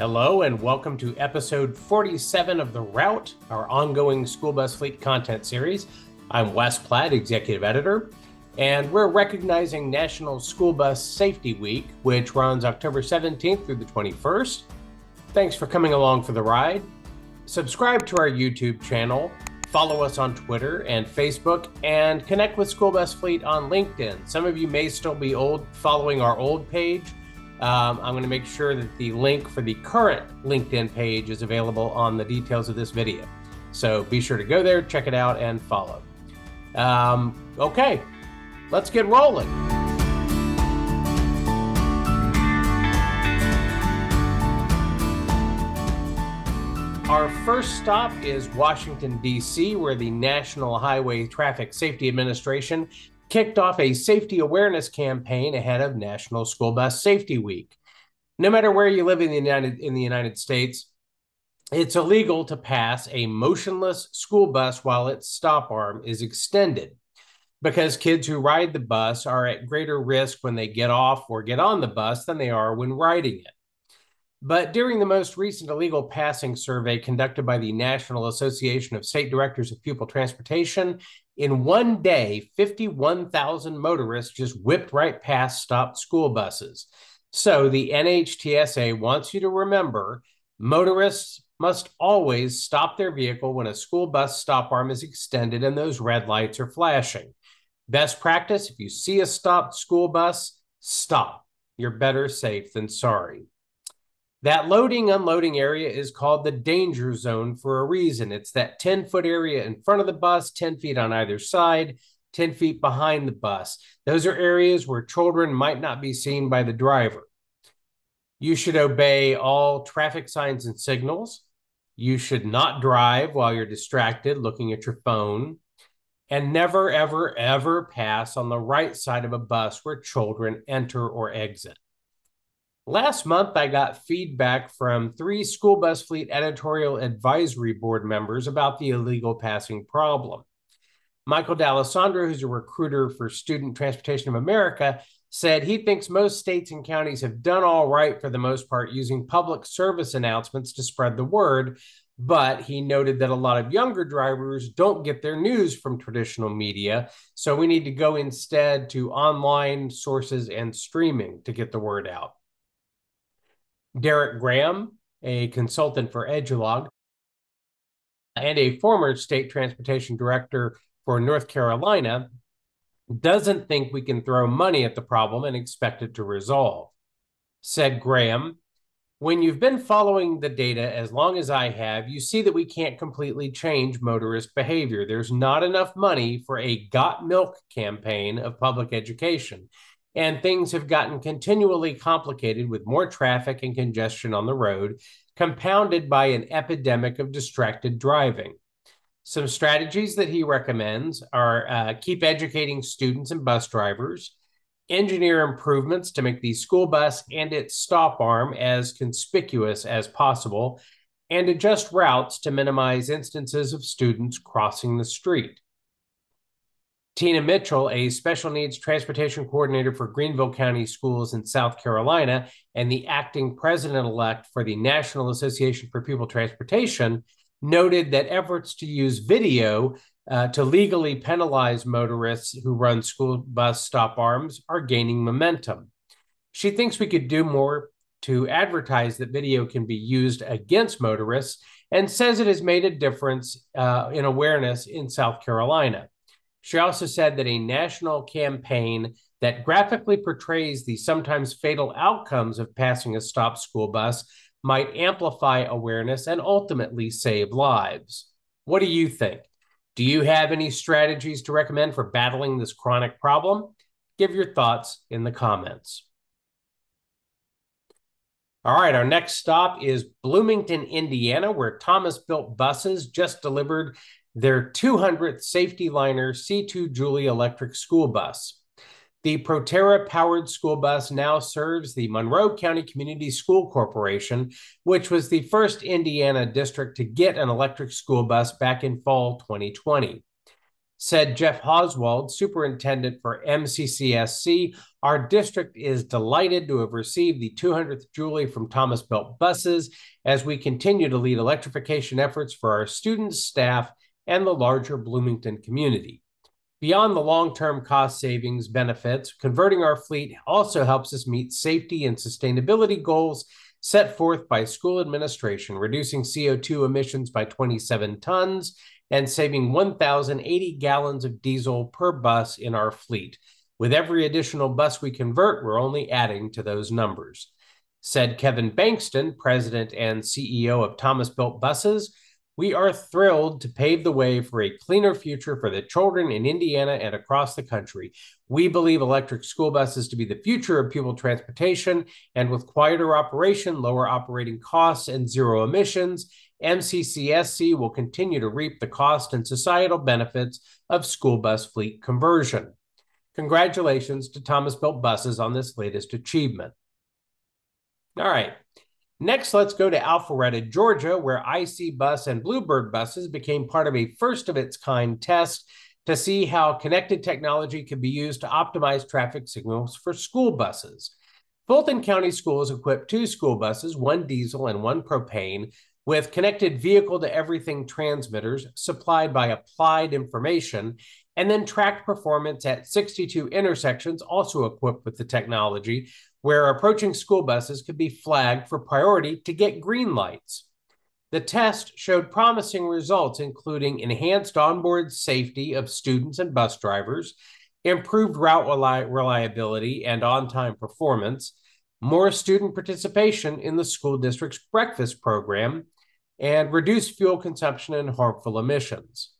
Hello, and welcome to episode 47 of The Route, our ongoing school bus fleet content series. I'm Wes Platt, executive editor, and we're recognizing National School Bus Safety Week, which runs October 17th through the 21st. Thanks for coming along for the ride. Subscribe to our YouTube channel, follow us on Twitter and Facebook, and connect with School Bus Fleet on LinkedIn. Some of you may still be old following our old page. Um, I'm going to make sure that the link for the current LinkedIn page is available on the details of this video. So be sure to go there, check it out, and follow. Um, okay, let's get rolling. Our first stop is Washington, D.C., where the National Highway Traffic Safety Administration kicked off a safety awareness campaign ahead of National School Bus Safety Week. No matter where you live in the United in the United States, it's illegal to pass a motionless school bus while its stop arm is extended because kids who ride the bus are at greater risk when they get off or get on the bus than they are when riding it. But during the most recent illegal passing survey conducted by the National Association of State Directors of Pupil Transportation, in one day, 51,000 motorists just whipped right past stopped school buses. So the NHTSA wants you to remember motorists must always stop their vehicle when a school bus stop arm is extended and those red lights are flashing. Best practice if you see a stopped school bus, stop. You're better safe than sorry. That loading unloading area is called the danger zone for a reason. It's that 10 foot area in front of the bus, 10 feet on either side, 10 feet behind the bus. Those are areas where children might not be seen by the driver. You should obey all traffic signs and signals. You should not drive while you're distracted looking at your phone. And never, ever, ever pass on the right side of a bus where children enter or exit. Last month, I got feedback from three school bus fleet editorial advisory board members about the illegal passing problem. Michael D'Alessandro, who's a recruiter for Student Transportation of America, said he thinks most states and counties have done all right for the most part using public service announcements to spread the word. But he noted that a lot of younger drivers don't get their news from traditional media. So we need to go instead to online sources and streaming to get the word out. Derek Graham, a consultant for Edulog, and a former state transportation director for North Carolina, doesn't think we can throw money at the problem and expect it to resolve. Said Graham, when you've been following the data as long as I have, you see that we can't completely change motorist behavior. There's not enough money for a got milk campaign of public education and things have gotten continually complicated with more traffic and congestion on the road, compounded by an epidemic of distracted driving. Some strategies that he recommends are uh, keep educating students and bus drivers, engineer improvements to make the school bus and its stop arm as conspicuous as possible, and adjust routes to minimize instances of students crossing the street. Tina Mitchell, a special needs transportation coordinator for Greenville County Schools in South Carolina and the acting president elect for the National Association for Pupil Transportation, noted that efforts to use video uh, to legally penalize motorists who run school bus stop arms are gaining momentum. She thinks we could do more to advertise that video can be used against motorists and says it has made a difference uh, in awareness in South Carolina. She also said that a national campaign that graphically portrays the sometimes fatal outcomes of passing a stopped school bus might amplify awareness and ultimately save lives. What do you think? Do you have any strategies to recommend for battling this chronic problem? Give your thoughts in the comments. All right, our next stop is Bloomington, Indiana, where Thomas Built Buses just delivered their 200th Saf-T-Liner C2 Jouley electric school bus. The Proterra powered school bus now serves the Monroe County Community School Corporation, which was the first Indiana district to get an electric school bus back in fall 2020. Said Jeff Hauswald, superintendent for MCCSC, our district is delighted to have received the 200th Julie from Thomas Built Buses as we continue to lead electrification efforts for our students, staff, and the larger Bloomington community. Beyond the long term cost savings benefits, converting our fleet also helps us meet safety and sustainability goals set forth by school administration, reducing CO2 emissions by 27 tons and saving 1,080 gallons of diesel per bus in our fleet. With every additional bus we convert, we're only adding to those numbers. Said Kevin Bangston, president and CEO of Thomas Built Buses, we are thrilled to pave the way for a cleaner future for the children in Indiana and across the country. We believe electric school buses to be the future of pupil transportation, and with quieter operation, lower operating costs, and zero emissions, MCCSC will continue to reap the cost and societal benefits of school bus fleet conversion. Congratulations to Thomas Built Buses on this latest achievement. All right. Next, let's go to Alpharetta, Georgia, where IC Bus and Bluebird buses became part of a first of its kind test to see how connected technology can be used to optimize traffic signals for school buses. Fulton County Schools equipped two school buses, one diesel and one propane, with connected vehicle to everything transmitters supplied by Applied Information, and then tracked performance at 62 intersections, also equipped with the technology, where approaching school buses could be flagged for priority to get green lights. The test showed promising results, including enhanced onboard safety of students and bus drivers, improved route reliability and on time performance, more student participation in the school district's breakfast program, and reduced fuel consumption and harmful emissions.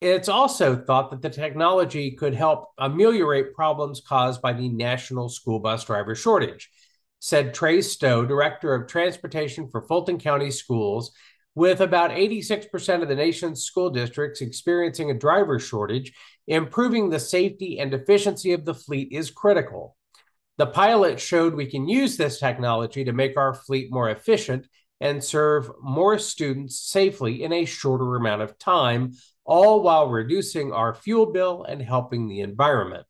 It's also thought that the technology could help ameliorate problems caused by the national school bus driver shortage, said Trey Stowe, Director of Transportation for Fulton County Schools. With about 86% of the nation's school districts experiencing a driver shortage, improving the safety and efficiency of the fleet is critical. The pilot showed we can use this technology to make our fleet more efficient and serve more students safely in a shorter amount of time, all while reducing our fuel bill and helping the environment.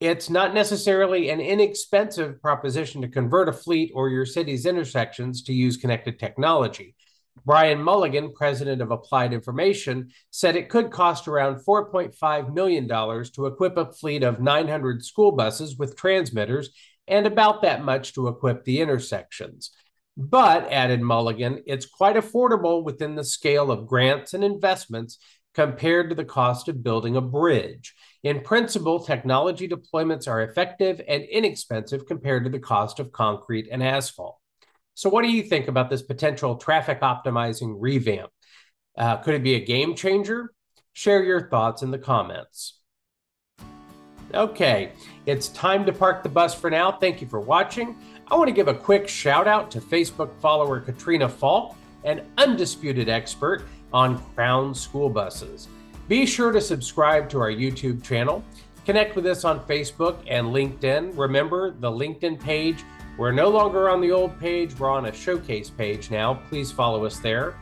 It's not necessarily an inexpensive proposition to convert a fleet or your city's intersections to use connected technology. Brian Mulligan, president of Applied Information, said it could cost around $4.5 million to equip a fleet of 900 school buses with transmitters and about that much to equip the intersections. But, added Mulligan, it's quite affordable within the scale of grants and investments compared to the cost of building a bridge. In principle, technology deployments are effective and inexpensive compared to the cost of concrete and asphalt. So, what do you think about this potential traffic optimizing revamp? Uh, could it be a game changer? Share your thoughts in the comments. Okay, it's time to park the bus for now. Thank you for watching. I want to give a quick shout out to Facebook follower Katrina Falk, an undisputed expert on Crown school buses. Be sure to subscribe to our YouTube channel. Connect with us on Facebook and LinkedIn. Remember the LinkedIn page. We're no longer on the old page, we're on a showcase page now. Please follow us there.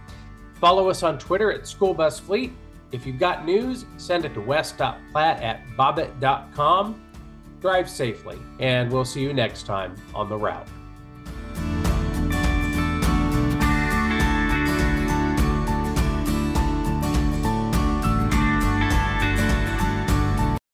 Follow us on Twitter at School Bus Fleet. If you've got news, send it to wes.platt at bobit.com drive safely, and we'll see you next time on the route.